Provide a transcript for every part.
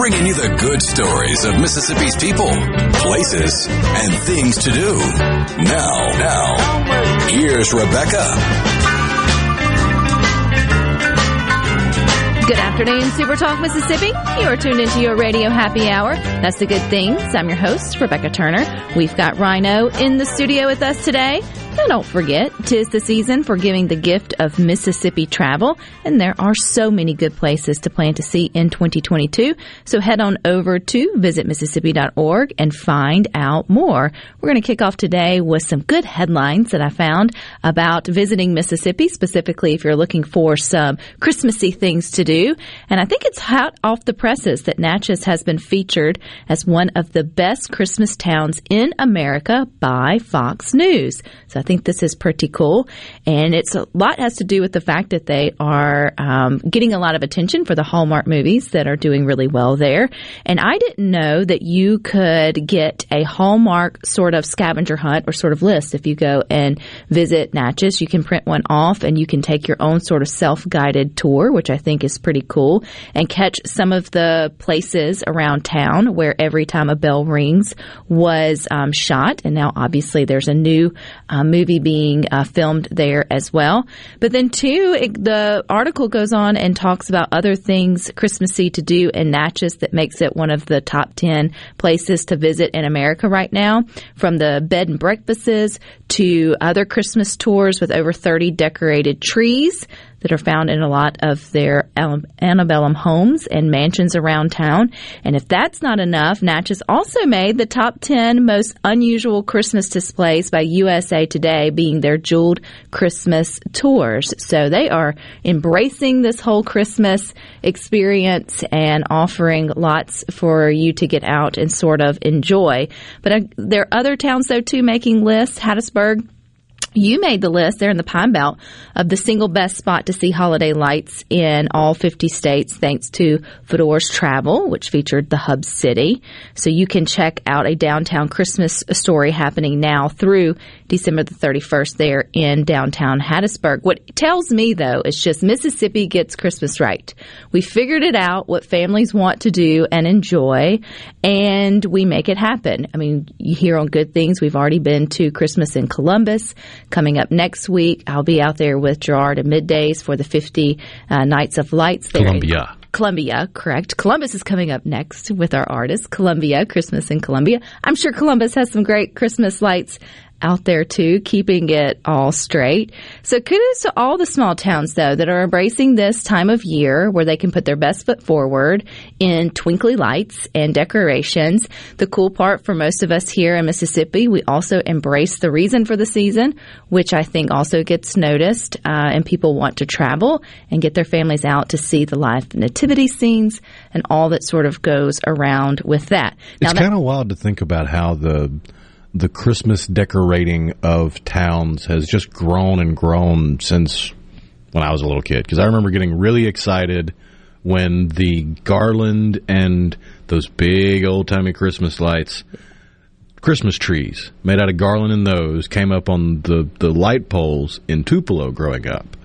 Bringing you the good stories of Mississippi's people, places, and things to do. Now, now, here's Rebecca. Good afternoon, Super Talk Mississippi. You are tuned into your radio happy hour. That's the good things. I'm your host, Rebecca Turner. We've got Rhino in the studio with us today. And don't forget, tis the season for giving the gift of Mississippi travel, and there are so many good places to plan to see in 2022. So head on over to visitmississippi.org and find out more. We're going to kick off today with some good headlines that I found about visiting Mississippi, specifically if you're looking for some Christmassy things to do. And I think it's hot off the presses that Natchez has been featured as one of the best Christmas towns in America by Fox News. So I think this is pretty cool. And it's a lot has to do with the fact that they are um, getting a lot of attention for the Hallmark movies that are doing really well there. And I didn't know that you could get a Hallmark sort of scavenger hunt or sort of list if you go and visit Natchez. You can print one off and you can take your own sort of self guided tour, which I think is pretty cool, and catch some of the places around town where every time a bell rings was um, shot. And now obviously there's a new um, movie being uh, filmed there as well. But then, too, it, the article goes on and talks about other things Christmassy to do in Natchez that makes it one of the top 10 places to visit in America right now, from the bed and breakfasts to other Christmas tours with over 30 decorated trees that are found in a lot of their antebellum homes and mansions around town. And if that's not enough, Natchez also made the top 10 most unusual Christmas displays by USA Today, being their jeweled Christmas tours. So they are embracing this whole Christmas experience and offering lots for you to get out and sort of enjoy. But uh, there are other towns, though, too, making lists. Hattiesburg you made the list there in the Pine Belt of the single best spot to see holiday lights in all 50 states thanks to Fodor's Travel, which featured the Hub City. So you can check out a downtown Christmas story happening now through December the 31st there in downtown Hattiesburg. What it tells me though is just Mississippi gets Christmas right. We figured it out what families want to do and enjoy and we make it happen. I mean, you hear on good things. We've already been to Christmas in Columbus. Coming up next week, I'll be out there with Gerard at middays for the 50 uh, Nights of Lights there. Columbia. Columbia, correct. Columbus is coming up next with our artist, Columbia, Christmas in Columbia. I'm sure Columbus has some great Christmas lights out there too, keeping it all straight. So kudos to all the small towns though that are embracing this time of year where they can put their best foot forward in twinkly lights and decorations. The cool part for most of us here in Mississippi, we also embrace the reason for the season, which I think also gets noticed, uh, and people want to travel and get their families out to see the live nativity scenes and all that sort of goes around with that. Now it's kind of wild to think about how the the Christmas decorating of towns has just grown and grown since when I was a little kid. Because I remember getting really excited when the garland and those big old timey Christmas lights, Christmas trees made out of garland and those came up on the, the light poles in Tupelo growing up.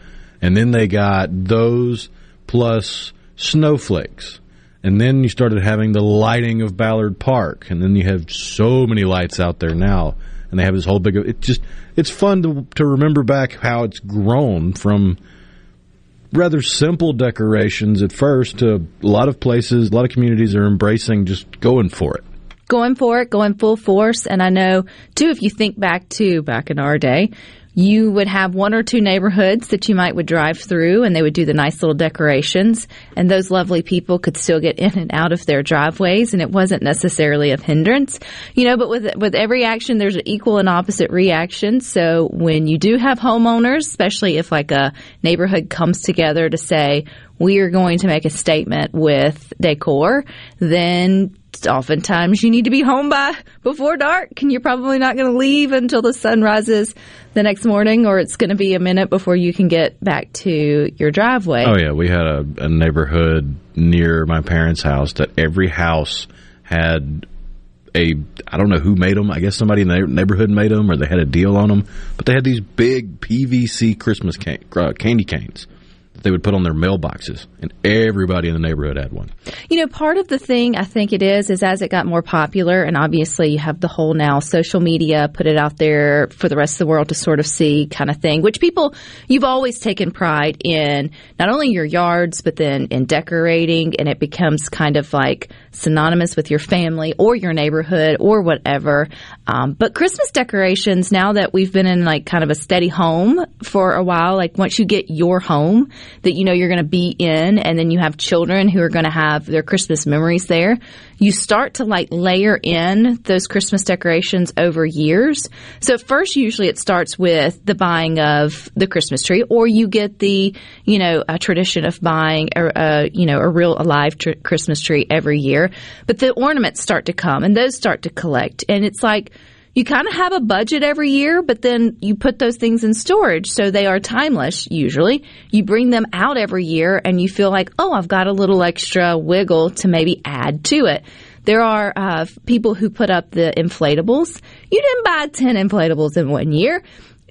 And then they got those plus snowflakes and then you started having the lighting of Ballard Park, and then you have so many lights out there now, and they have this whole big. It just it's fun to to remember back how it's grown from rather simple decorations at first to a lot of places, a lot of communities are embracing just going for it going for it, going full force. And I know, too, if you think back to back in our day, you would have one or two neighborhoods that you might would drive through and they would do the nice little decorations. And those lovely people could still get in and out of their driveways and it wasn't necessarily a hindrance. You know but with with every action there's an equal and opposite reaction. So when you do have homeowners especially if like a neighborhood comes together to say we are going to make a statement with decor then oftentimes you need to be home by before dark and you're probably not going to leave until the sun rises the next morning or it's going to be a minute before you can get back to your driveway. Oh yeah, we had a, a neighborhood near my parents' house that every house had a I don't know who made them. I guess somebody in the neighborhood made them, or they had a deal on them. But they had these big PVC Christmas can, uh, candy canes they would put on their mailboxes, and everybody in the neighborhood had one. You know, part of the thing I think it is is as it got more popular, and obviously you have the whole now social media put it out there for the rest of the world to sort of see kind of thing, which people you've always taken pride in not only your yards but then in decorating, and it becomes kind of like synonymous with your family or your neighborhood or whatever. Um, but Christmas decorations, now that we've been in like kind of a steady home for a while, like once you get your home that you know you're going to be in, and then you have children who are going to have their Christmas memories there, you start to like layer in those Christmas decorations over years. So first, usually it starts with the buying of the Christmas tree, or you get the, you know, a tradition of buying a, a you know, a real alive tr- Christmas tree every year. But the ornaments start to come and those start to collect. And it's like, you kind of have a budget every year, but then you put those things in storage. So they are timeless usually. You bring them out every year and you feel like, oh, I've got a little extra wiggle to maybe add to it. There are uh, people who put up the inflatables. You didn't buy 10 inflatables in one year.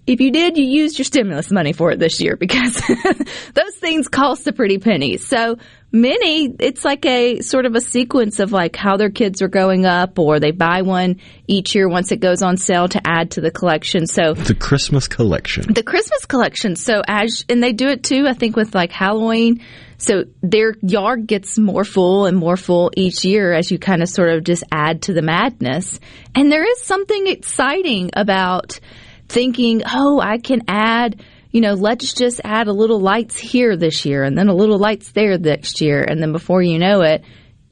If you did, you used your stimulus money for it this year because those things cost a pretty penny. So many, it's like a sort of a sequence of like how their kids are growing up or they buy one each year once it goes on sale to add to the collection. So The Christmas collection. the Christmas collection. So as and they do it too, I think with like Halloween. So their yard gets more full and more full each year as you kind of sort of just add to the madness. And there is something exciting about thinking, "Oh, I can add you know, let's just add a little lights here this year and then a little lights there next year. And then before you know it,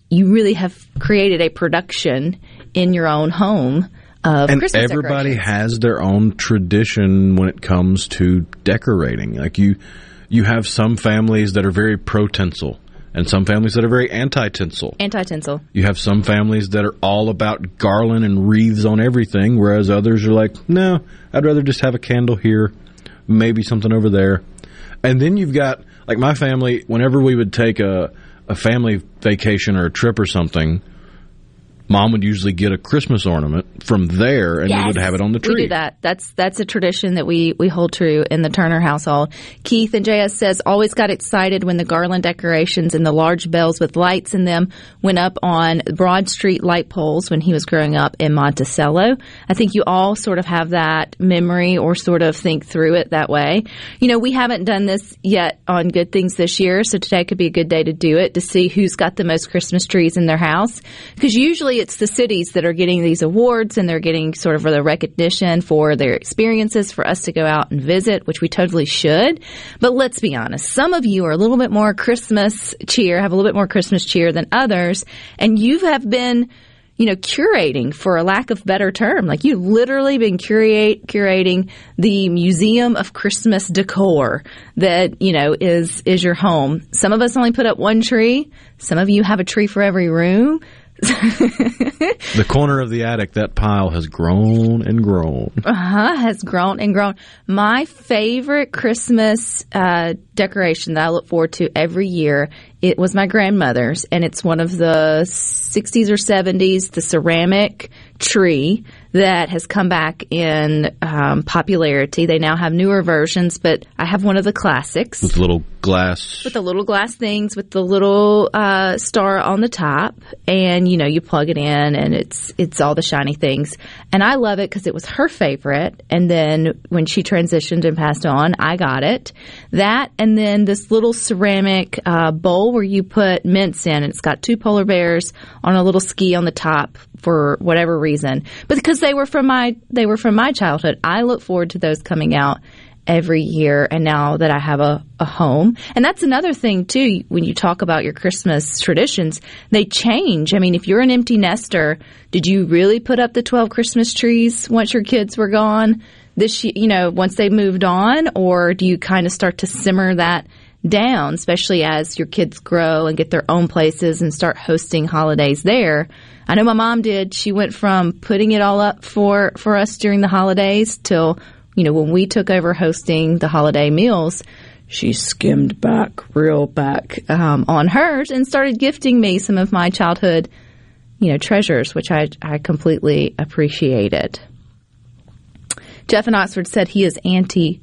you really have created a production in your own home of and Christmas everybody has their own tradition when it comes to decorating. Like you, you have some families that are very pro tinsel, and some families that are very anti tinsel. Anti tinsel. You have some families that are all about garland and wreaths on everything, whereas others are like, no, I'd rather just have a candle here, maybe something over there. And then you've got like my family. Whenever we would take a a family vacation or a trip or something, mom would usually get a Christmas ornament from there, and we would have it on the tree. We do that. That's that's a tradition that we we hold true in the Turner household. Keith and JS says always got excited when the garland decorations and the large bells with lights in them went up on Broad Street light poles when he was growing up in Monticello. I think you all sort of have that memory or sort of think through it that way. You know, we haven't done this yet on Good Things this year, so today could be a good day to do it to see who's got the most Christmas trees in their house because usually it's the cities that are getting these awards and they're getting sort of the recognition for their experiences for us to go out and visit, which we totally should. But let's be honest, some of you are a little bit more Christmas cheer, have a little bit more Christmas cheer than others, and you have been you know, curating for a lack of better term. Like you've literally been curate, curating the museum of Christmas decor that, you know, is, is your home. Some of us only put up one tree. Some of you have a tree for every room. the corner of the attic, that pile has grown and grown. Uh-huh, has grown and grown. My favorite Christmas uh, decoration that I look forward to every year, it was my grandmother's, and it's one of the 60s or 70s, the ceramic tree that has come back in um, popularity. They now have newer versions, but I have one of the classics With little glass. with the little glass things with the little uh, star on the top, and you know you plug it in, and it's it's all the shiny things. And I love it because it was her favorite. And then when she transitioned and passed on, I got it. That and then this little ceramic uh, bowl where you put mints in, and it's got two polar bears on a little ski on the top for whatever reason, but because they were from my they were from my childhood, I look forward to those coming out every year and now that I have a, a home. And that's another thing too, when you talk about your Christmas traditions, they change. I mean, if you're an empty nester, did you really put up the 12 Christmas trees once your kids were gone? This, you know, once they moved on, or do you kind of start to simmer that down, especially as your kids grow and get their own places and start hosting holidays there. I know my mom did. She went from putting it all up for, for us during the holidays till, you know, when we took over hosting the holiday meals, she skimmed back real back um, on hers and started gifting me some of my childhood, you know, treasures, which I, I completely appreciated. Jeff in Oxford said he is anti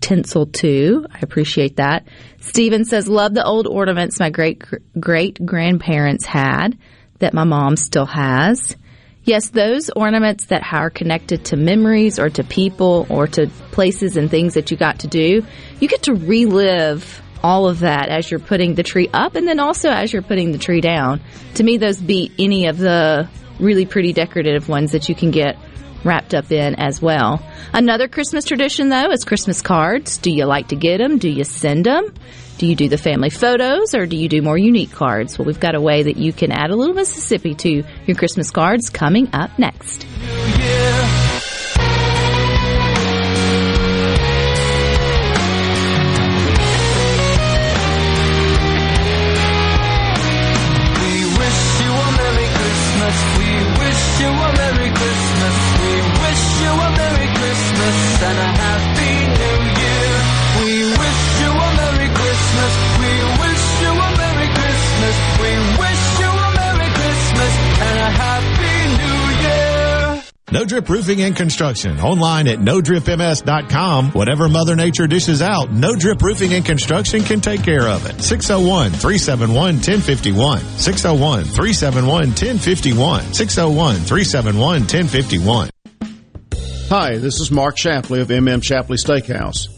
tinsel too. I appreciate that. Steven says, love the old ornaments my great great grandparents had that my mom still has. Yes, those ornaments that are connected to memories or to people or to places and things that you got to do, you get to relive all of that as you're putting the tree up and then also as you're putting the tree down. To me, those beat any of the really pretty decorative ones that you can get wrapped up in as well. Another Christmas tradition, though, is Christmas cards. Do you like to get them? Do you send them? Do you do the family photos or do you do more unique cards? Well, we've got a way that you can add a little Mississippi to your Christmas cards coming up next. No Drip Roofing and Construction. Online at NoDripMS.com. Whatever Mother Nature dishes out, No Drip Roofing and Construction can take care of it. 601 371 1051. 601 371 1051. 601 371 1051. Hi, this is Mark Shapley of MM Shapley Steakhouse.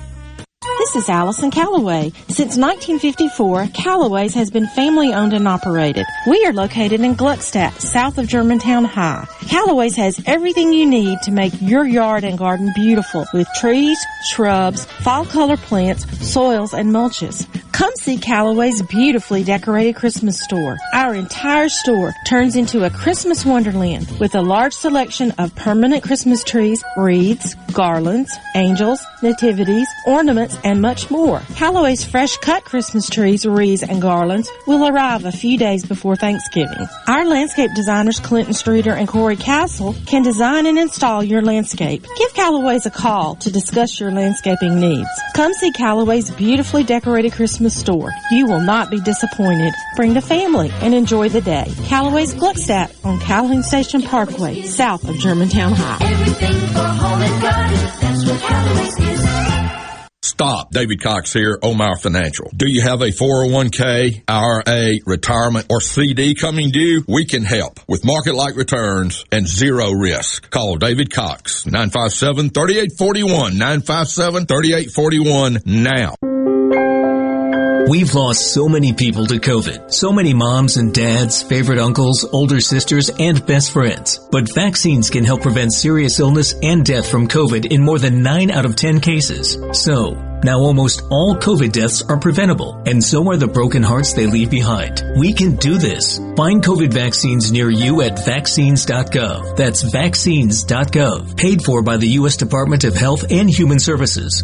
This is Allison Calloway. Since 1954, Calloway's has been family owned and operated. We are located in Gluckstadt, south of Germantown High. Calloway's has everything you need to make your yard and garden beautiful with trees, shrubs, fall color plants, soils, and mulches. Come see Calloway's beautifully decorated Christmas store. Our entire store turns into a Christmas wonderland with a large selection of permanent Christmas trees, wreaths, garlands, angels, nativities, ornaments, and much more. Calloway's fresh cut Christmas trees, wreaths, and garlands will arrive a few days before Thanksgiving. Our landscape designers Clinton Streeter and Corey Castle can design and install your landscape. Give Calloway's a call to discuss your landscaping needs. Come see Calloway's beautifully decorated Christmas store. You will not be disappointed. Bring the family and enjoy the day. Calloway's Gluckstadt on Calhoun Station Parkway, south of Germantown High. Everything for home and garden. That's what Callaway's is. Stop. David Cox here, Omar Financial. Do you have a 401k, IRA, retirement, or CD coming due? We can help with market-like returns and zero risk. Call David Cox, 957-3841, 957-3841 now. We've lost so many people to COVID. So many moms and dads, favorite uncles, older sisters, and best friends. But vaccines can help prevent serious illness and death from COVID in more than 9 out of 10 cases. So, now almost all COVID deaths are preventable, and so are the broken hearts they leave behind. We can do this. Find COVID vaccines near you at vaccines.gov. That's vaccines.gov. Paid for by the U.S. Department of Health and Human Services.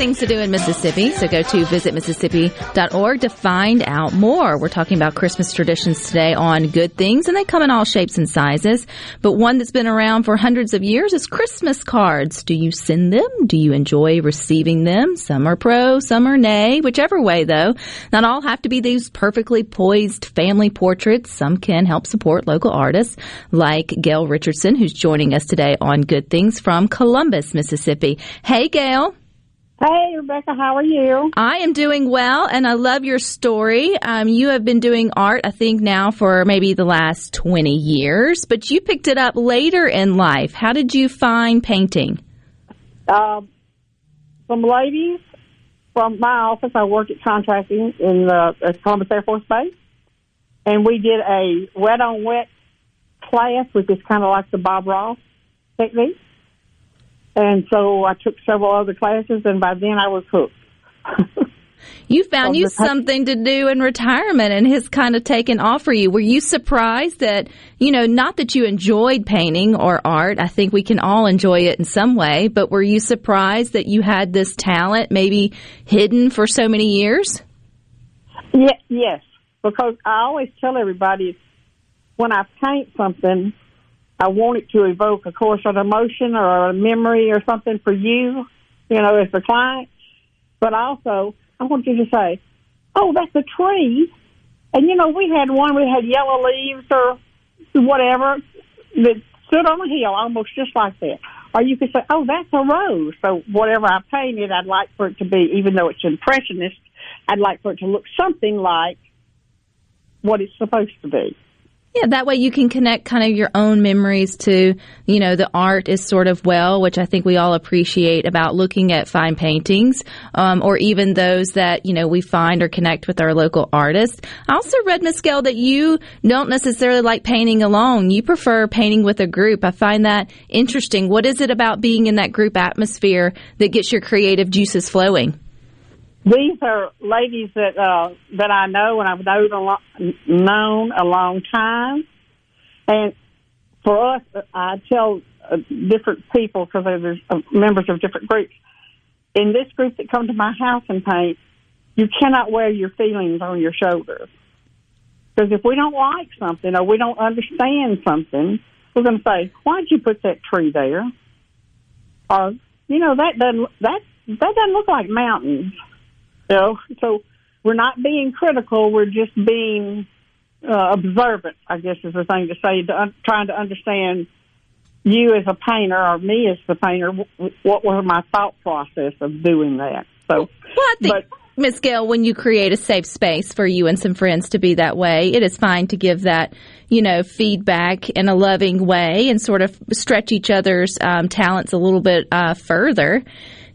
Things to do in Mississippi, so go to visitmississippi.org to find out more. We're talking about Christmas traditions today on good things, and they come in all shapes and sizes. But one that's been around for hundreds of years is Christmas cards. Do you send them? Do you enjoy receiving them? Some are pro, some are nay. Whichever way, though, not all have to be these perfectly poised family portraits. Some can help support local artists like Gail Richardson, who's joining us today on Good Things from Columbus, Mississippi. Hey, Gail. Hey, Rebecca, how are you? I am doing well, and I love your story. Um, you have been doing art, I think, now for maybe the last 20 years, but you picked it up later in life. How did you find painting? Um, some ladies from my office, I work at contracting in the at Columbus Air Force Base, and we did a wet on wet class, which is kind of like the Bob Ross technique. And so I took several other classes, and by then I was hooked. You found you something to do in retirement and has kind of taken off for you. Were you surprised that, you know, not that you enjoyed painting or art? I think we can all enjoy it in some way, but were you surprised that you had this talent maybe hidden for so many years? Yeah, yes, because I always tell everybody when I paint something, I want it to evoke, of course, an emotion or a memory or something for you, you know, as the client. But also, I want you to say, "Oh, that's a tree," and you know, we had one. We had yellow leaves or whatever that stood on a hill, almost just like that. Or you could say, "Oh, that's a rose." So whatever I painted, I'd like for it to be, even though it's impressionist, I'd like for it to look something like what it's supposed to be. Yeah, that way you can connect kind of your own memories to, you know, the art is sort of well, which I think we all appreciate about looking at fine paintings, um, or even those that, you know, we find or connect with our local artists. I also read, Miss that you don't necessarily like painting alone. You prefer painting with a group. I find that interesting. What is it about being in that group atmosphere that gets your creative juices flowing? These are ladies that uh, that I know and I've known a, lo- known a long time, and for us, I tell uh, different people because there's uh, members of different groups. In this group that come to my house and paint, you cannot wear your feelings on your shoulders because if we don't like something or we don't understand something, we're going to say, "Why'd you put that tree there?" Or you know that doesn't that that doesn't look like mountains. You know, so we're not being critical. We're just being uh, observant. I guess is the thing to say. To un- trying to understand you as a painter or me as the painter. W- what was my thought process of doing that? So, Well, I think, Miss Gail, when you create a safe space for you and some friends to be that way, it is fine to give that, you know, feedback in a loving way and sort of stretch each other's um, talents a little bit uh, further.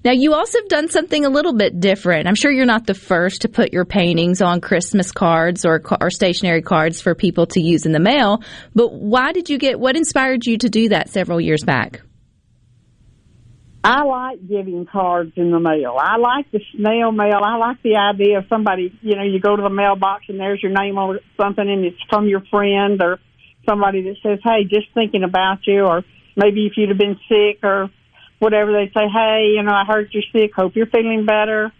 Now, you also have done something a little bit different. I'm sure you're not the first to put your paintings on Christmas cards or, or stationary cards for people to use in the mail. But why did you get, what inspired you to do that several years back? I like giving cards in the mail. I like the snail mail. I like the idea of somebody, you know, you go to the mailbox and there's your name on something and it's from your friend or somebody that says, hey, just thinking about you, or maybe if you'd have been sick or whatever, they say, hey, you know, I heard you're sick. Hope you're feeling better.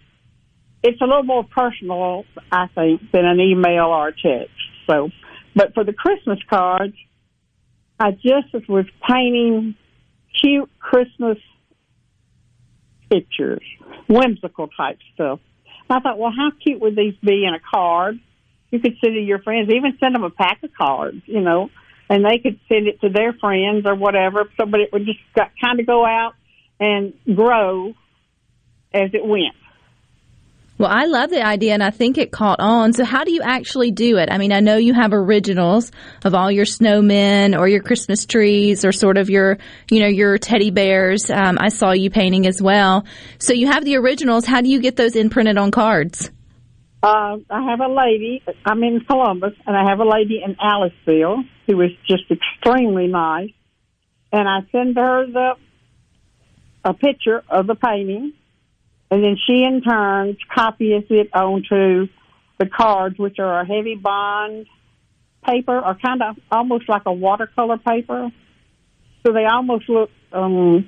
It's a little more personal, I think, than an email or a text. So, but for the Christmas cards, I just was painting cute Christmas pictures, whimsical type stuff. I thought, well, how cute would these be in a card? You could send it to your friends, even send them a pack of cards, you know, and they could send it to their friends or whatever. So, but it would just got, kind of go out and grow as it went. Well, I love the idea and I think it caught on. So how do you actually do it? I mean, I know you have originals of all your snowmen or your Christmas trees or sort of your, you know, your teddy bears. Um, I saw you painting as well. So you have the originals. How do you get those imprinted on cards? Uh, I have a lady. I'm in Columbus, and I have a lady in Aliceville who is just extremely nice. And I send her the a picture of the painting, and then she in turn copies it onto the cards, which are a heavy bond paper, or kind of almost like a watercolor paper. So they almost look um,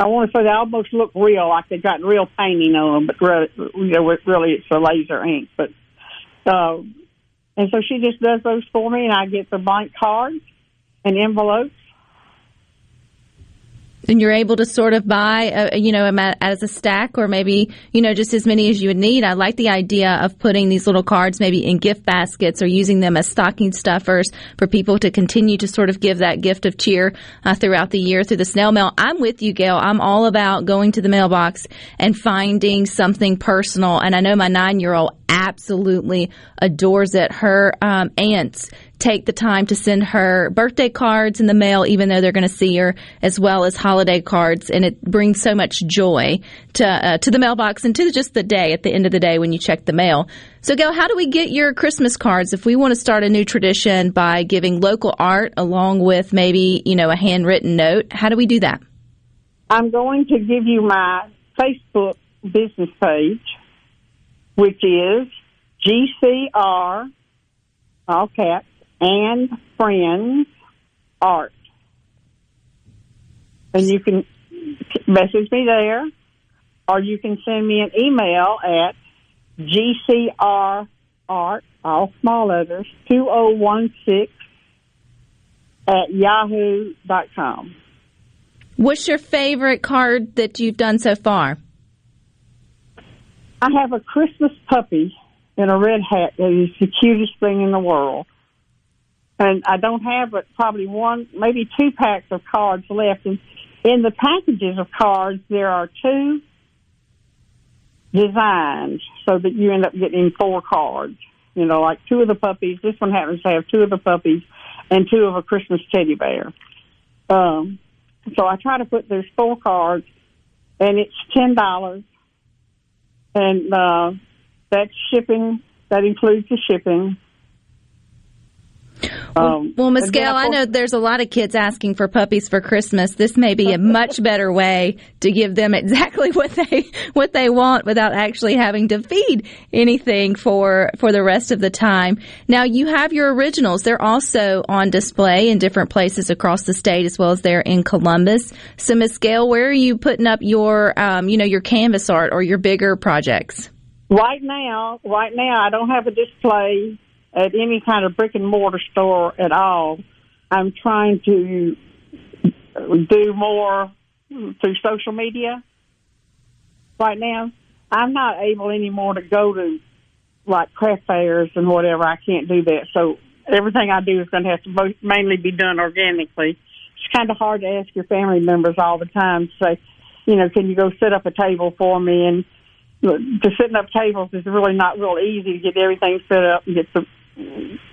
I want to say they almost look real, like they've got real painting on them, but really, you know, really it's a laser ink. But uh, and so she just does those for me, and I get the blank cards and envelopes. And you're able to sort of buy, uh, you know, as a stack or maybe, you know, just as many as you would need. I like the idea of putting these little cards maybe in gift baskets or using them as stocking stuffers for people to continue to sort of give that gift of cheer uh, throughout the year through the snail mail. I'm with you, Gail. I'm all about going to the mailbox and finding something personal. And I know my nine year old absolutely adores it. Her um, aunts take the time to send her birthday cards in the mail, even though they're going to see her, as well as holiday cards, and it brings so much joy to uh, to the mailbox and to just the day at the end of the day when you check the mail. So, Gail, how do we get your Christmas cards if we want to start a new tradition by giving local art along with maybe you know a handwritten note? How do we do that? I'm going to give you my Facebook business page, which is GCR, all caps, and friends art. And you can message me there, or you can send me an email at gcrart, all small letters, 2016 at yahoo.com. What's your favorite card that you've done so far? I have a Christmas puppy in a red hat that is the cutest thing in the world and I don't have but probably one, maybe two packs of cards left. And in the packages of cards, there are two designs, so that you end up getting four cards. You know, like two of the puppies. This one happens to have two of the puppies and two of a Christmas teddy bear. Um, so I try to put there's four cards, and it's ten dollars, and uh, that's shipping. That includes the shipping. Um, well, Miss Gail, I know there's a lot of kids asking for puppies for Christmas. This may be a much better way to give them exactly what they what they want without actually having to feed anything for for the rest of the time. Now, you have your originals. They're also on display in different places across the state, as well as there in Columbus. So, Miss Gail, where are you putting up your um, you know your canvas art or your bigger projects? Right now, right now, I don't have a display at any kind of brick and mortar store at all. I'm trying to do more through social media right now. I'm not able anymore to go to like craft fairs and whatever. I can't do that. So everything I do is going to have to mainly be done organically. It's kind of hard to ask your family members all the time to say, you know, can you go set up a table for me? And uh, to setting up tables is really not real easy to get everything set up and get the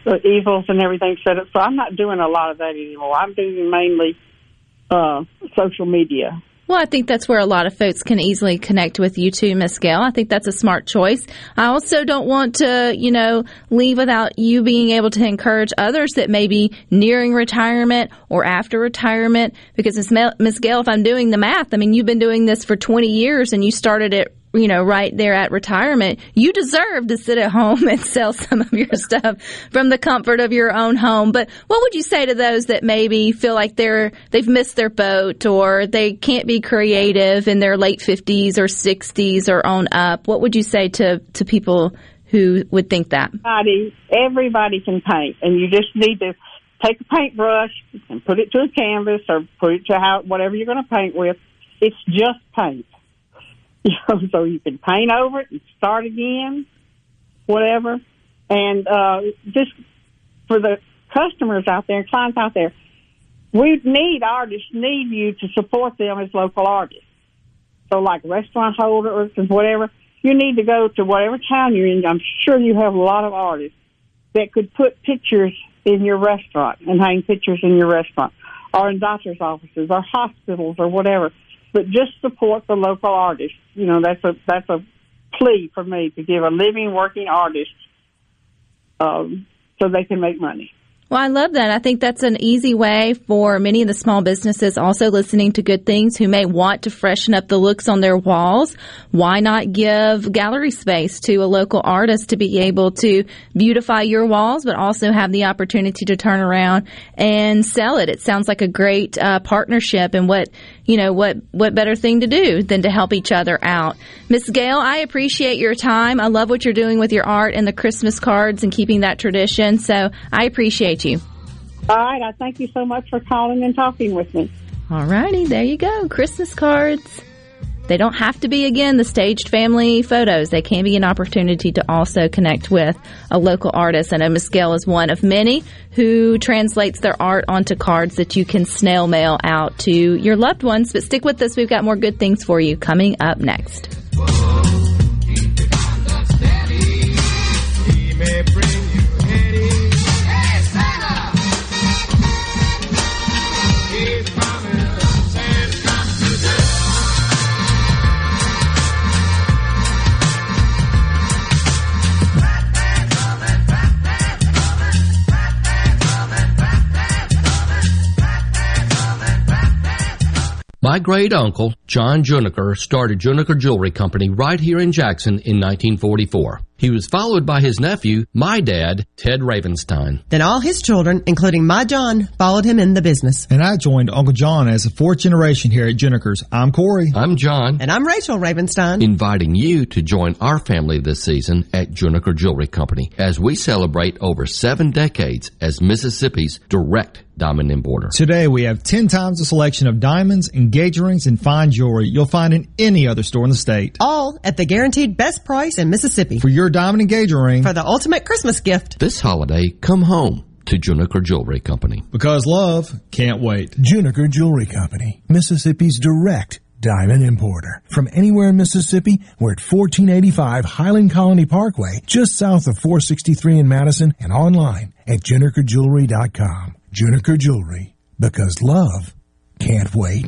the easels and everything set up. So I'm not doing a lot of that anymore. I'm doing mainly uh, social media. Well, I think that's where a lot of folks can easily connect with you too, Miss Gail. I think that's a smart choice. I also don't want to, you know, leave without you being able to encourage others that may be nearing retirement or after retirement. Because Miss Gail, if I'm doing the math, I mean, you've been doing this for 20 years and you started it you know, right there at retirement, you deserve to sit at home and sell some of your stuff from the comfort of your own home. But what would you say to those that maybe feel like they're they've missed their boat or they can't be creative in their late fifties or sixties or on up? What would you say to to people who would think that? Everybody, everybody can paint, and you just need to take a paintbrush and put it to a canvas or put it to how whatever you're going to paint with. It's just paint you know, so you can paint over it and start again, whatever. And uh, just for the customers out there, clients out there, we need artists need you to support them as local artists. So, like restaurant holders and whatever, you need to go to whatever town you're in. I'm sure you have a lot of artists that could put pictures in your restaurant and hang pictures in your restaurant, or in doctors' offices, or hospitals, or whatever but just support the local artists. You know, that's a that's a plea for me to give a living, working artist um, so they can make money. Well, I love that. I think that's an easy way for many of the small businesses also listening to good things who may want to freshen up the looks on their walls. Why not give gallery space to a local artist to be able to beautify your walls, but also have the opportunity to turn around and sell it? It sounds like a great uh, partnership and what, you know, what, what better thing to do than to help each other out. Miss Gail, I appreciate your time. I love what you're doing with your art and the Christmas cards and keeping that tradition. So I appreciate you. All right. I thank you so much for calling and talking with me. All righty, there you go. Christmas cards. They don't have to be, again, the staged family photos. They can be an opportunity to also connect with a local artist. I know is one of many who translates their art onto cards that you can snail mail out to your loved ones. But stick with us. We've got more good things for you coming up next. My great uncle, John Juniker, started Juniker Jewelry Company right here in Jackson in 1944. He was followed by his nephew, my dad, Ted Ravenstein. Then all his children, including my John, followed him in the business. And I joined Uncle John as the fourth generation here at Juniker's. I'm Corey. I'm John. And I'm Rachel Ravenstein. Inviting you to join our family this season at Juniker Jewelry Company as we celebrate over seven decades as Mississippi's direct diamond importer. Today we have 10 times the selection of diamonds, engagement rings, and fine jewelry you'll find in any other store in the state. All at the guaranteed best price in Mississippi. For your diamond engagement ring. For the ultimate Christmas gift. This holiday, come home to Juniker Jewelry Company. Because love can't wait. Juniker Jewelry Company, Mississippi's direct diamond importer. From anywhere in Mississippi, we're at 1485 Highland Colony Parkway, just south of 463 in Madison, and online at junikerjewelry.com. Juniker Jewelry, because love can't wait.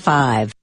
Five.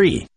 free.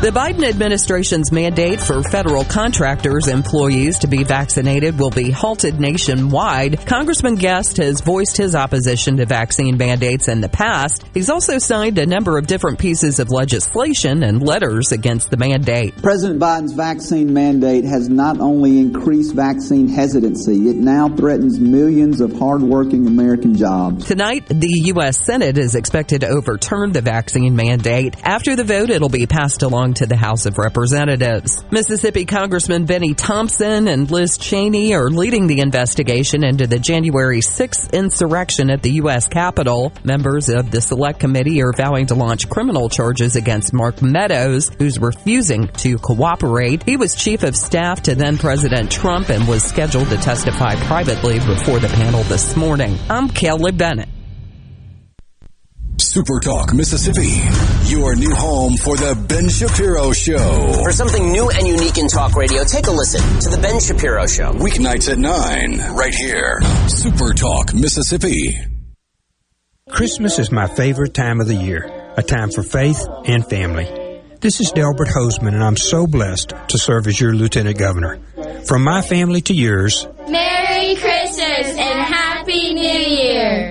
The Biden administration's mandate for federal contractors employees to be vaccinated will be halted nationwide. Congressman Guest has voiced his opposition to vaccine mandates in the past. He's also signed a number of different pieces of legislation and letters against the mandate. President Biden's vaccine mandate has not only increased vaccine hesitancy, it now threatens millions of hardworking American jobs. Tonight, the U.S. Senate is expected to overturn the vaccine mandate. After the vote, it'll be passed along to the House of Representatives. Mississippi Congressman Benny Thompson and Liz Cheney are leading the investigation into the January 6th insurrection at the U.S. Capitol. Members of the Select Committee are vowing to launch criminal charges against Mark Meadows, who's refusing to cooperate. He was chief of staff to then President Trump and was scheduled to testify privately before the panel this morning. I'm Kelly Bennett. Super Talk Mississippi, your new home for the Ben Shapiro Show. For something new and unique in talk radio, take a listen to the Ben Shapiro Show. Weeknights at 9, right here. Super Talk Mississippi. Christmas is my favorite time of the year, a time for faith and family. This is Delbert Hosemann, and I'm so blessed to serve as your Lieutenant Governor. From my family to yours, Merry Christmas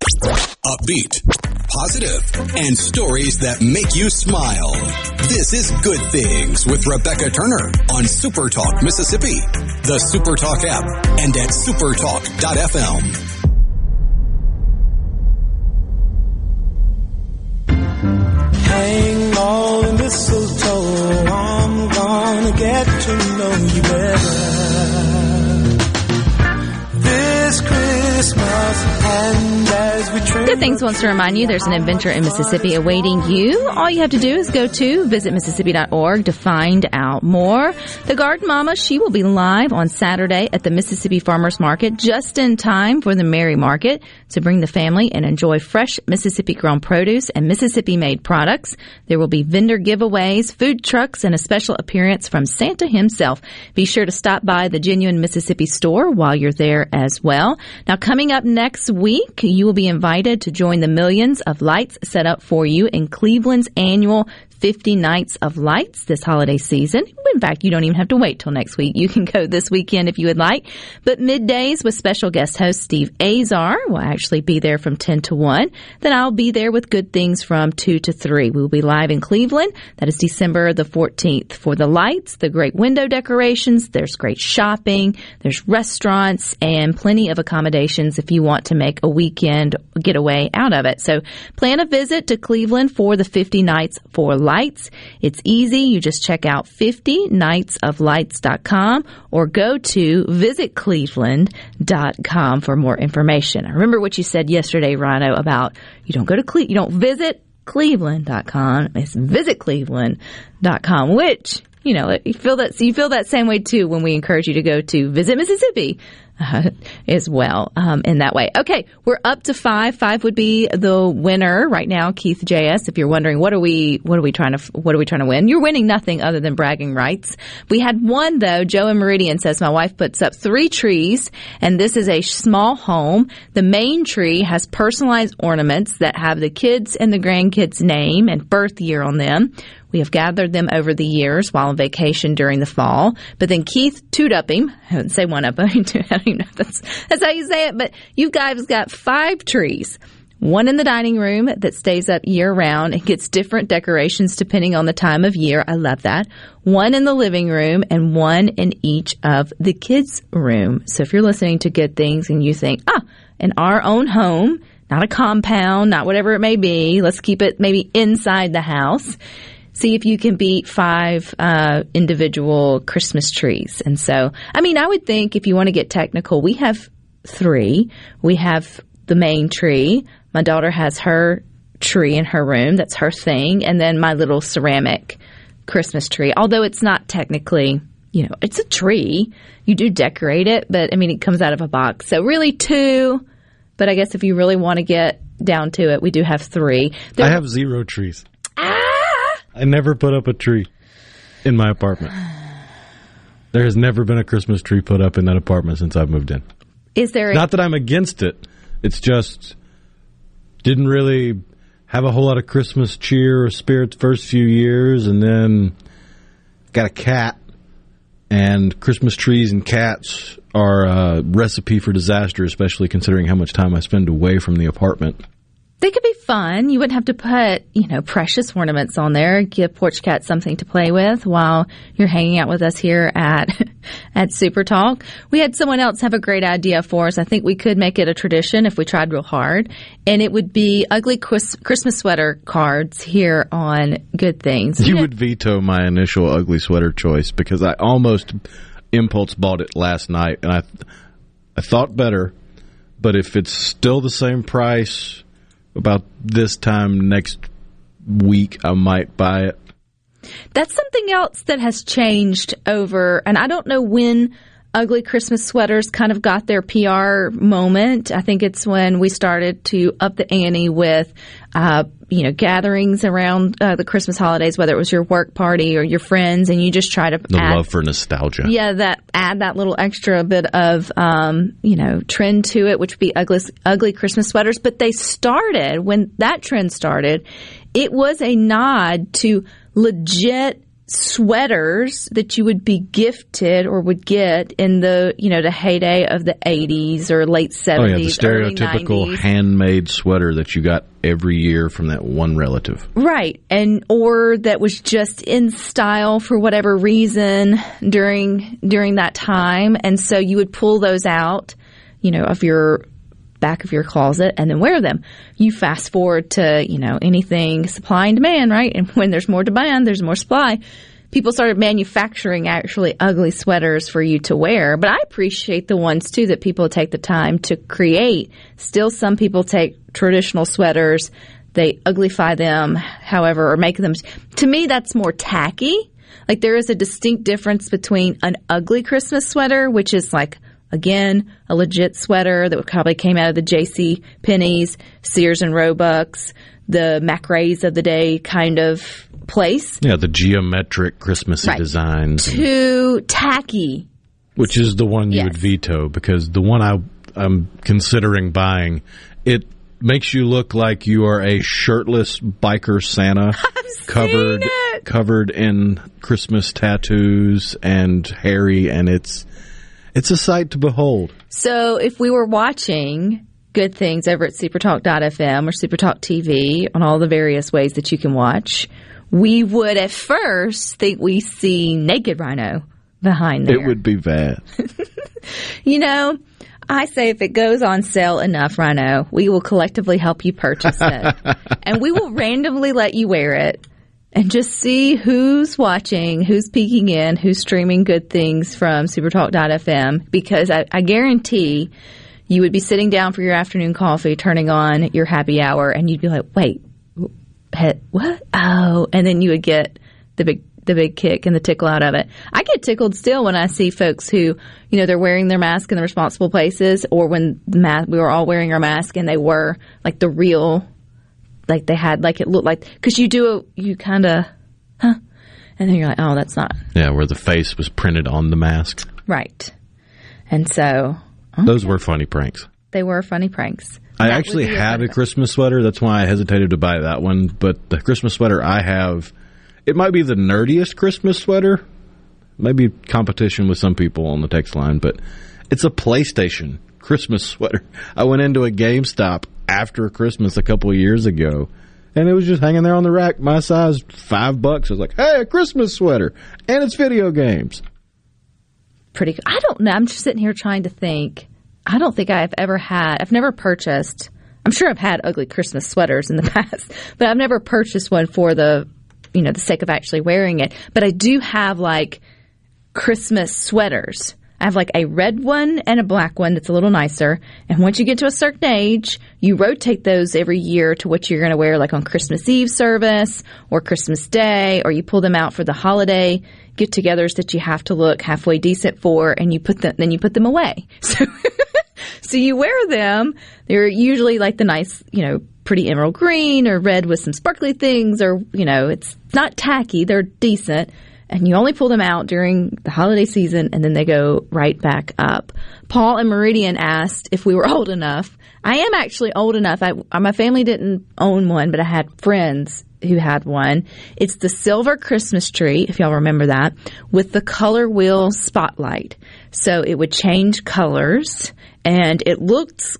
Upbeat, positive, and stories that make you smile. This is Good Things with Rebecca Turner on Super Talk Mississippi, the Super Talk app, and at supertalk.fm. Hang all the mistletoe. I'm gonna get to know you better. Good Things wants to remind you there's an adventure in Mississippi awaiting you. All you have to do is go to visitmississippi.org to find out more. The Garden Mama, she will be live on Saturday at the Mississippi Farmers Market just in time for the Merry Market to bring the family and enjoy fresh Mississippi grown produce and Mississippi made products. There will be vendor giveaways, food trucks, and a special appearance from Santa himself. Be sure to stop by the Genuine Mississippi store while you're there as well. Now coming up next week, you will be invited to join the millions of lights set up for you in Cleveland's annual 50 Nights of Lights this holiday season. In fact, you don't even have to wait till next week. You can go this weekend if you would like. But middays with special guest host Steve Azar will actually be there from 10 to 1. Then I'll be there with good things from 2 to 3. We will be live in Cleveland. That is December the 14th. For the lights, the great window decorations, there's great shopping, there's restaurants, and plenty of accommodations if you want to make a weekend getaway out of it. So plan a visit to Cleveland for the 50 Nights for Lights. It's easy. You just check out 50nightsoflights.com or go to visitcleveland.com for more information. I remember what you said yesterday, Rhino, about you don't go to Cle- you don't visit cleveland.com. It's visitcleveland.com, which you know, you feel that you feel that same way too when we encourage you to go to visit Mississippi uh, as well um, in that way. Okay, we're up to five. Five would be the winner right now, Keith JS. If you're wondering what are we what are we trying to what are we trying to win, you're winning nothing other than bragging rights. We had one though. Joe and Meridian says my wife puts up three trees, and this is a small home. The main tree has personalized ornaments that have the kids and the grandkids' name and birth year on them. We have gathered them over the years while on vacation during the fall. But then Keith toot up him. I wouldn't say one up. I don't even know if that's, that's how you say it. But you guys got five trees. One in the dining room that stays up year round and gets different decorations depending on the time of year. I love that. One in the living room and one in each of the kids' room. So if you're listening to good things and you think, ah, in our own home, not a compound, not whatever it may be, let's keep it maybe inside the house see if you can beat five uh, individual Christmas trees. And so, I mean, I would think if you want to get technical, we have three. We have the main tree My daughter has her tree in her room. That's her thing. And then my little ceramic Christmas tree. Although it's not technically, you know, it's a tree. You do decorate it, but I mean, it comes out of a box. So really two. But I guess if you really want to get down to it, we do have three. There I have zero trees. Ah! I never put up a tree in my apartment. There has never been a Christmas tree put up in that apartment since I've moved in. Is there? A- Not that I'm against it. It's just didn't really have a whole lot of Christmas cheer or spirits first few years, and then got a cat. And Christmas trees and cats are a recipe for disaster, especially considering how much time I spend away from the apartment. They could be fun. You wouldn't have to put, you know, precious ornaments on there. Give Porch Cat something to play with while you're hanging out with us here at at Super Talk. We had someone else have a great idea for us. I think we could make it a tradition if we tried real hard, and it would be ugly Christmas sweater cards here on Good Things. You would veto my initial ugly sweater choice because I almost impulse bought it last night, and I I thought better. But if it's still the same price about this time next week, I might buy it. That's something else that has changed over, and I don't know when ugly Christmas sweaters kind of got their PR moment. I think it's when we started to up the ante with, uh, you know, gatherings around uh, the Christmas holidays, whether it was your work party or your friends, and you just try to the add, love for nostalgia. Yeah, that add that little extra bit of, um, you know, trend to it, which would be ugly, ugly Christmas sweaters. But they started when that trend started. It was a nod to legit sweaters that you would be gifted or would get in the you know the heyday of the 80s or late 70s oh yeah the stereotypical handmade sweater that you got every year from that one relative. Right and or that was just in style for whatever reason during during that time and so you would pull those out you know of your back of your closet and then wear them. You fast forward to, you know, anything supply and demand, right? And when there's more demand, there's more supply. People started manufacturing actually ugly sweaters for you to wear, but I appreciate the ones too that people take the time to create. Still, some people take traditional sweaters, they uglify them, however, or make them. To me, that's more tacky. Like there is a distinct difference between an ugly Christmas sweater, which is like Again, a legit sweater that probably came out of the J.C. Penney's, Sears and Roebucks, the McRae's of the day kind of place. Yeah, the geometric Christmassy right. designs. Too tacky. Which is the one you yes. would veto because the one I, I'm considering buying, it makes you look like you are a shirtless biker Santa covered covered in Christmas tattoos and hairy and it's it's a sight to behold. So if we were watching good things over at supertalk.fm or supertalk TV on all the various ways that you can watch, we would at first think we see naked rhino behind there. It would be bad. you know, I say if it goes on sale enough, Rhino, we will collectively help you purchase it. and we will randomly let you wear it and just see who's watching, who's peeking in, who's streaming good things from supertalk.fm because I, I, guarantee you would be sitting down for your afternoon coffee, turning on your happy hour, and you'd be like, wait, what? Oh, and then you would get the big the big kick and the tickle out of it. I get tickled still when I see folks who, you know, they're wearing their mask in the responsible places, or when we were all wearing our mask and they were like the real like they had like it looked like because you do a, you kind of huh and then you're like oh that's not yeah where the face was printed on the mask right and so okay. those were funny pranks they were funny pranks I that actually have a Christmas sweater. That's why I hesitated to buy that one. But the Christmas sweater I have, it might be the nerdiest Christmas sweater. Maybe competition with some people on the text line, but it's a PlayStation Christmas sweater. I went into a GameStop after Christmas a couple of years ago. And it was just hanging there on the rack, my size, five bucks. I was like, hey, a Christmas sweater. And it's video games. Pretty. I don't know. I'm just sitting here trying to think. I don't think I've ever had, I've never purchased, I'm sure I've had ugly Christmas sweaters in the past, but I've never purchased one for the, you know, the sake of actually wearing it. But I do have like Christmas sweaters I have like a red one and a black one that's a little nicer. And once you get to a certain age, you rotate those every year to what you're going to wear, like on Christmas Eve service or Christmas Day, or you pull them out for the holiday get-togethers that you have to look halfway decent for, and you put them, then you put them away. So, so you wear them. They're usually like the nice, you know, pretty emerald green or red with some sparkly things, or you know, it's not tacky. They're decent and you only pull them out during the holiday season and then they go right back up. Paul and Meridian asked if we were old enough. I am actually old enough. I, uh, my family didn't own one, but I had friends who had one. It's the silver Christmas tree, if y'all remember that, with the color wheel spotlight. So it would change colors and it looked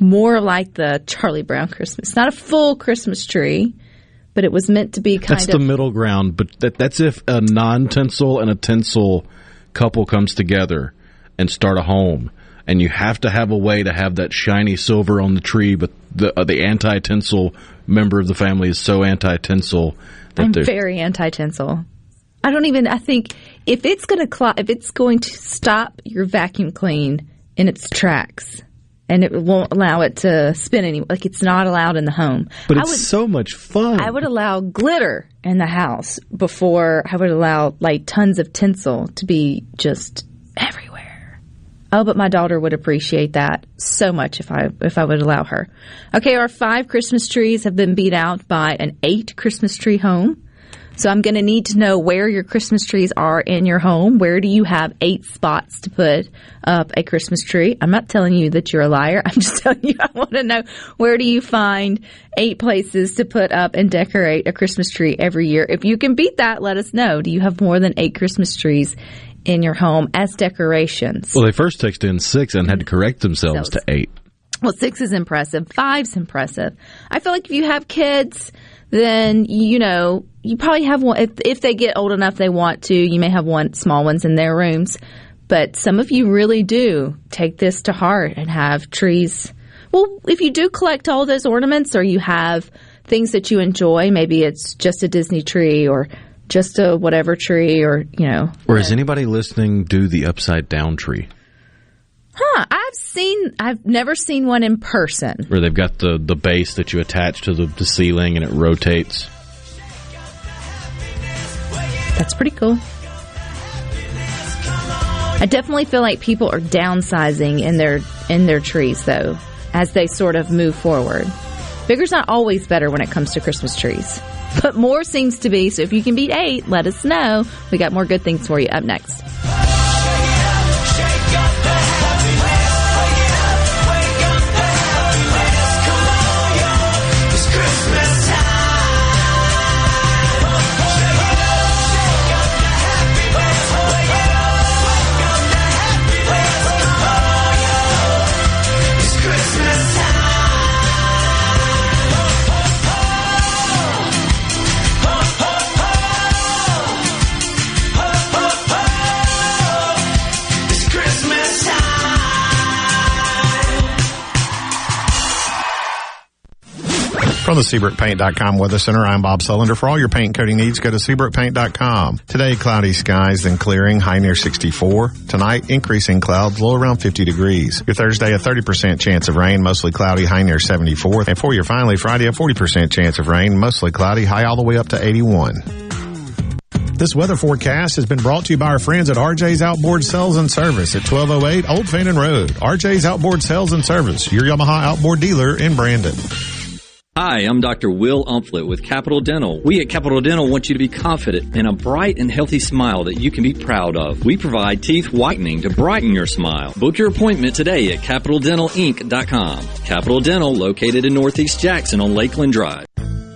more like the Charlie Brown Christmas. Not a full Christmas tree, but it was meant to be kind that's of. the middle ground, but that, that's if a non tinsel and a tinsel couple comes together and start a home. And you have to have a way to have that shiny silver on the tree, but the uh, the anti tinsel member of the family is so anti tinsel that I'm they're very anti tinsel. I don't even. I think if it's going to cl- if it's going to stop your vacuum clean in its tracks, and it won't allow it to spin any like it's not allowed in the home. But it's would, so much fun. I would allow glitter in the house before I would allow like tons of tinsel to be just everywhere. Oh, but my daughter would appreciate that so much if I if I would allow her. Okay, our five Christmas trees have been beat out by an eight Christmas tree home. So I'm going to need to know where your Christmas trees are in your home. Where do you have eight spots to put up a Christmas tree? I'm not telling you that you're a liar. I'm just telling you I want to know where do you find eight places to put up and decorate a Christmas tree every year. If you can beat that, let us know. Do you have more than eight Christmas trees in your home as decorations? Well, they first texted in six and had to correct themselves to eight. Well, six is impressive. Five's impressive. I feel like if you have kids, then you know you probably have one. If, if they get old enough, they want to. You may have one small ones in their rooms, but some of you really do take this to heart and have trees. Well, if you do collect all those ornaments, or you have things that you enjoy, maybe it's just a Disney tree or just a whatever tree, or you know, Or is anybody listening do the upside down tree huh? I've seen. I've never seen one in person. where they've got the, the base that you attach to the, the ceiling and it rotates? That's pretty cool. I definitely feel like people are downsizing in their in their trees though as they sort of move forward. Bigger's not always better when it comes to Christmas trees. But more seems to be, so if you can beat 8, let us know. We got more good things for you up next. From the SeabrookPaint.com Weather Center, I'm Bob Sullender. For all your paint coating needs, go to SeabrookPaint.com. Today, cloudy skies, then clearing, high near 64. Tonight, increasing clouds, low around 50 degrees. Your Thursday, a 30% chance of rain, mostly cloudy, high near 74. And for your finally Friday, a 40% chance of rain, mostly cloudy, high all the way up to 81. This weather forecast has been brought to you by our friends at RJ's Outboard Sales and Service at 1208 Old Fannin Road. RJ's Outboard Sales and Service, your Yamaha outboard dealer in Brandon. Hi, I'm Dr. Will Umflett with Capital Dental. We at Capital Dental want you to be confident in a bright and healthy smile that you can be proud of. We provide teeth whitening to brighten your smile. Book your appointment today at CapitalDentalInc.com. Capital Dental, located in Northeast Jackson on Lakeland Drive.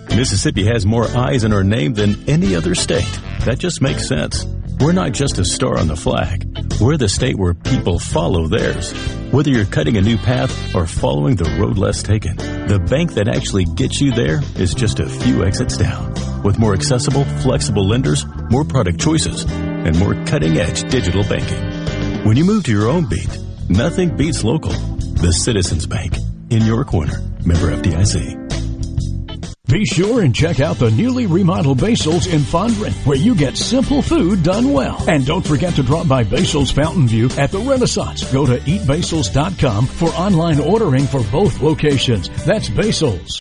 Mississippi has more eyes in our name than any other state. That just makes sense. We're not just a star on the flag. We're the state where people follow theirs. Whether you're cutting a new path or following the road less taken, the bank that actually gets you there is just a few exits down. With more accessible, flexible lenders, more product choices, and more cutting edge digital banking. When you move to your own beat, nothing beats local. The Citizens Bank. In your corner. Member FDIC. Be sure and check out the newly remodeled Basil's in Fondren, where you get simple food done well. And don't forget to drop by Basil's Fountain View at the Renaissance. Go to eatbasils.com for online ordering for both locations. That's Basil's.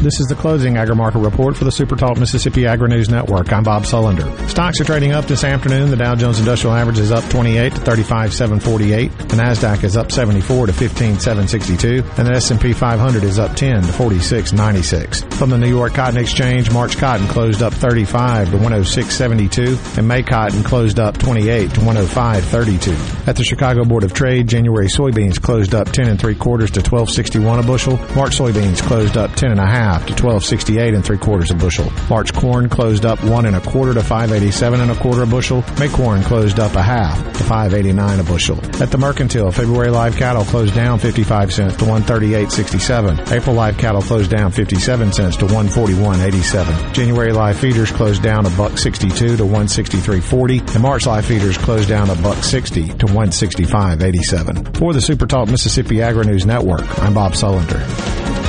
This is the closing agri-market report for the Super Talk Mississippi Agri-News Network. I'm Bob Sullender. Stocks are trading up this afternoon. The Dow Jones Industrial Average is up 28 to 35,748. The Nasdaq is up 74 to 15,762, and the S&P 500 is up 10 to 4696. From the New York Cotton Exchange, March cotton closed up 35 to 106.72, and May cotton closed up 28 to 105.32. At the Chicago Board of Trade, January soybeans closed up 10 and three quarters to 12.61 a bushel. March soybeans closed up 10 and a half to 1268 and three quarters a bushel. March corn closed up one and a quarter to 587 and a quarter a bushel. May corn closed up a half to 589 a bushel. At the mercantile, February live cattle closed down 55 cents to 138.67. April live cattle closed down 57 cents to 141.87. January live feeders closed down a buck 62 to 163.40 and March live feeders closed down a buck 60 to 165.87. For the Super Talk Mississippi Agri News Network, I'm Bob Sullender.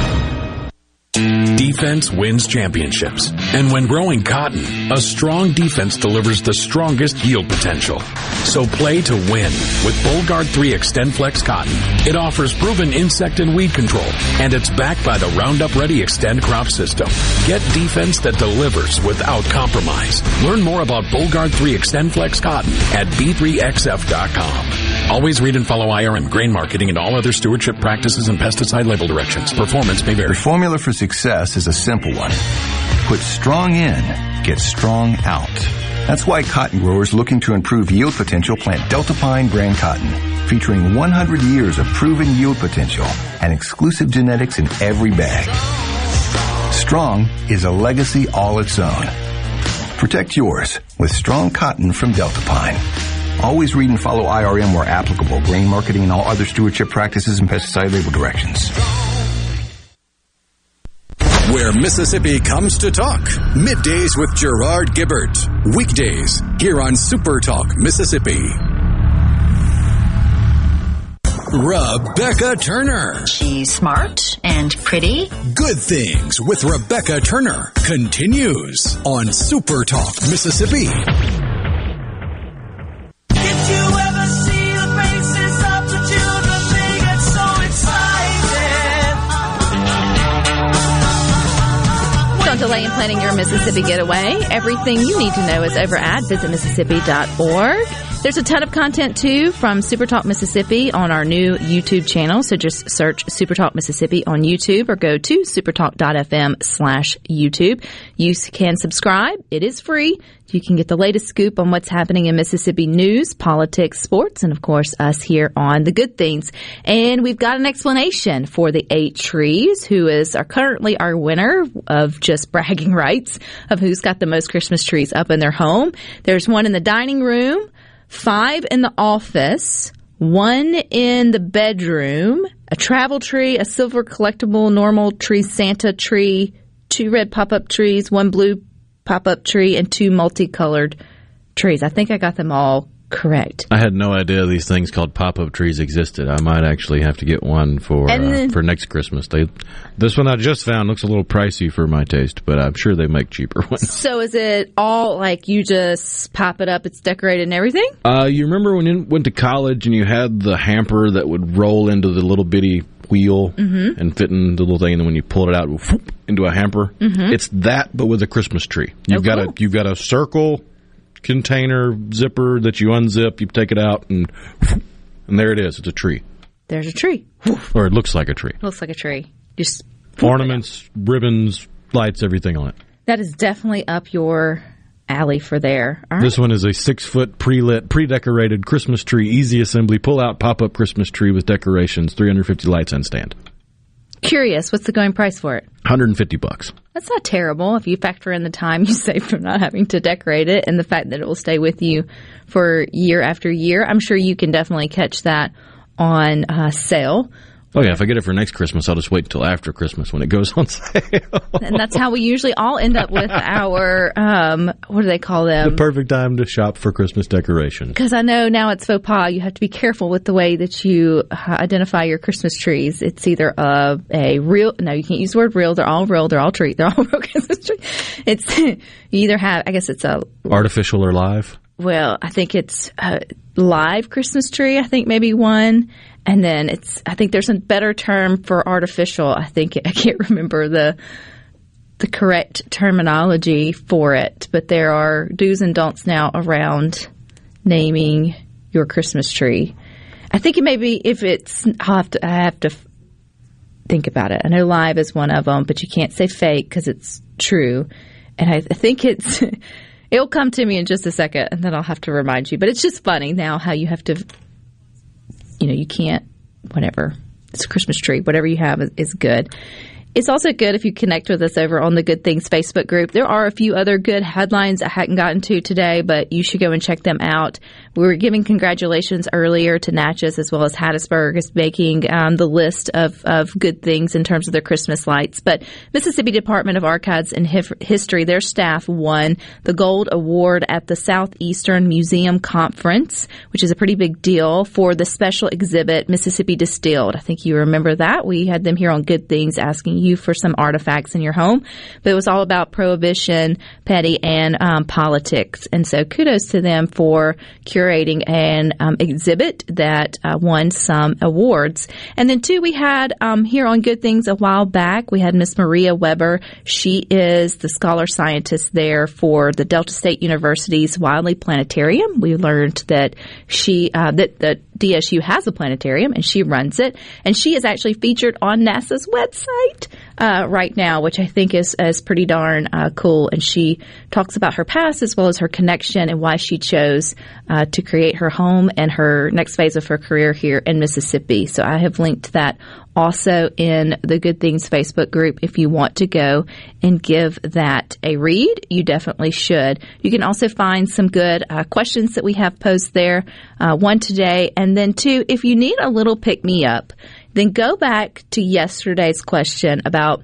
Defense wins championships. And when growing cotton, a strong defense delivers the strongest yield potential. So play to win with Bollgard 3 XtendFlex cotton. It offers proven insect and weed control, and it's backed by the Roundup Ready Xtend crop system. Get defense that delivers without compromise. Learn more about Bollgard 3 XtendFlex cotton at b3xf.com. Always read and follow IRM grain marketing and all other stewardship practices and pesticide label directions. Performance may vary. The formula for success is a simple one. Put strong in, get strong out. That's why cotton growers looking to improve yield potential plant Deltapine brand cotton, featuring 100 years of proven yield potential and exclusive genetics in every bag. Strong is a legacy all its own. Protect yours with strong cotton from Deltapine. Always read and follow IRM where applicable, grain marketing and all other stewardship practices and pesticide label directions. Where Mississippi comes to talk. Middays with Gerard Gibert. Weekdays here on Super Talk Mississippi. Rebecca Turner. She's smart and pretty. Good Things with Rebecca Turner continues on Super Talk Mississippi. Don't in planning your Mississippi getaway. Everything you need to know is over at visitmississippi.org. There's a ton of content too from Super Talk Mississippi on our new YouTube channel. So just search Super Talk Mississippi on YouTube or go to supertalk.fm slash YouTube. You can subscribe. It is free. You can get the latest scoop on what's happening in Mississippi news, politics, sports, and of course us here on the good things. And we've got an explanation for the eight trees, who is our, currently our winner of just bragging rights of who's got the most Christmas trees up in their home. There's one in the dining room, five in the office, one in the bedroom, a travel tree, a silver collectible normal tree, Santa tree, two red pop-up trees, one blue pop-up tree, and two multicolored trees. I think I got them all correct. I had no idea these things called pop-up trees existed. I might actually have to get one for uh, for next Christmas. They, this one I just found looks a little pricey for my taste, but I'm sure they make cheaper ones. So is it all like you just pop it up, it's decorated and everything? Uh, you remember when you went to college and you had the hamper that would roll into the little bitty wheel Mhm. and fit in the little thing, and then when you pull it out, whoop, into a hamper. Mhm. It's that, but with a Christmas tree. You've Oh, got cool. a you've got a circle container zipper that you unzip, you take it out, and and there it is. It's a tree, There's a tree. or it looks like a tree. Looks like a tree. Just Ornaments, ribbons, lights, everything on it. that is definitely up your alley for there. Right. This one is a six foot pre lit, pre decorated Christmas tree, easy assembly, pull out, pop up Christmas tree with decorations, 350 lights and stand. Curious, what's the going price for it? 150 bucks. That's not terrible if you factor in the time you save from not having to decorate it and the fact that it will stay with you for year after year. I'm sure you can definitely catch that on uh, sale. Oh yeah, if I get it for next Christmas, I'll just wait until after Christmas when it goes on sale. and that's how we usually all end up with our um, what do they call them? The perfect time to shop for Christmas decorations. Because I know now it's faux pas. You have to be careful with the way that you uh, identify your Christmas trees. It's either a, a real no, you can't use the word real. They're all real. They're all tree. They're all real Christmas tree. It's you either have. I guess it's a artificial or live. Well, I think it's a live Christmas tree. I think maybe one and then it's I think there's a better term for artificial. I think I can't remember the the correct terminology for it, but there are do's and don'ts now around naming your Christmas tree. I think it may be if it's I'll have to I have to think about it. I know live is one of them, but you can't say fake because it's true. And I, I think it's it'll come to me in just a second, and then I'll have to remind you. But it's just funny now how you have to you know, you can't, whatever. It's a Christmas tree. Whatever you have is, good. It's also good if you connect with us over on the Good Things Facebook group. There are a few other good headlines I hadn't gotten to today, but you should go and check them out. We were giving congratulations earlier to Natchez as well as Hattiesburg is making um, the list of, of good things in terms of their Christmas lights. But Mississippi Department of Archives and History, their staff won the Gold Award at the Southeastern Museum Conference, which is a pretty big deal for the special exhibit Mississippi Distilled. I think you remember that. We had them here on Good Things asking you for some artifacts in your home. But it was all about prohibition, petty, and um, politics. And so kudos to them for curating an um, exhibit that uh, won some awards. And then, two, we had um, here on Good Things a while back, we had Miss Maria Weber. She is the scholar scientist there for the Delta State University's Wadley Planetarium. We learned that she, uh, that, that DSU has a planetarium and she runs it. And she is actually featured on NASA's website uh, right now, which I think is, is pretty darn uh, cool. And she talks about her past as well as her connection and why she chose uh, to create her home and her next phase of her career here in Mississippi. So I have linked that also in the Good Things Facebook group. If you want to go and give that a read, you definitely should. You can also find some good uh, questions that we have posed there. Uh, one today, and then two, if you need a little pick me up, then go back to yesterday's question about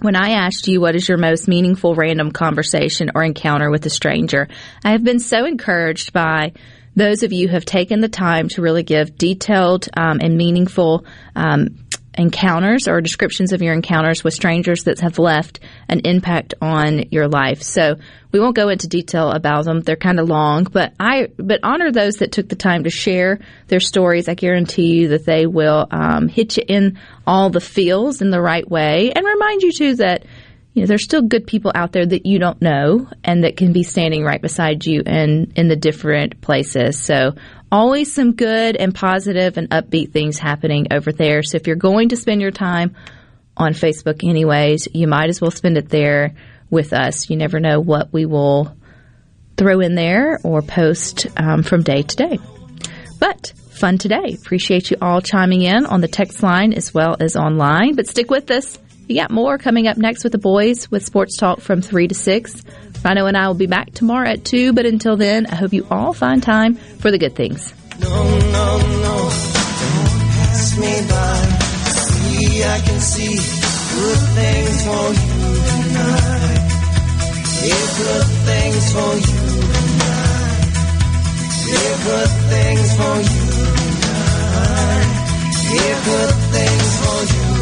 when I asked you what is your most meaningful random conversation or encounter with a stranger. I have been so encouraged by those of you who have taken the time to really give detailed um, and meaningful um, encounters or descriptions of your encounters with strangers that have left an impact on your life. So we won't go into detail about them. They're kind of long, but I but honor those that took the time to share their stories. I guarantee you that they will um, hit you in all the feels in the right way and remind you too that you know there's still good people out there that you don't know and that can be standing right beside you in in the different places. So always some good and positive and upbeat things happening over there. So if you're going to spend your time on Facebook anyways, you might as well spend it there with us. You never know what we will throw in there or post um, from day to day. But fun today. Appreciate you all chiming in on the text line as well as online. But stick with us. You got more coming up next with the boys with Sports Talk from 3 to 6. Rhino and I will be back tomorrow at 2, but until then, I hope you all find time for the good things. No, no, no, don't pass me by. See, I can see good things for you tonight. Yeah, good things for you. Yeah, good things for you. Yeah, good things for you.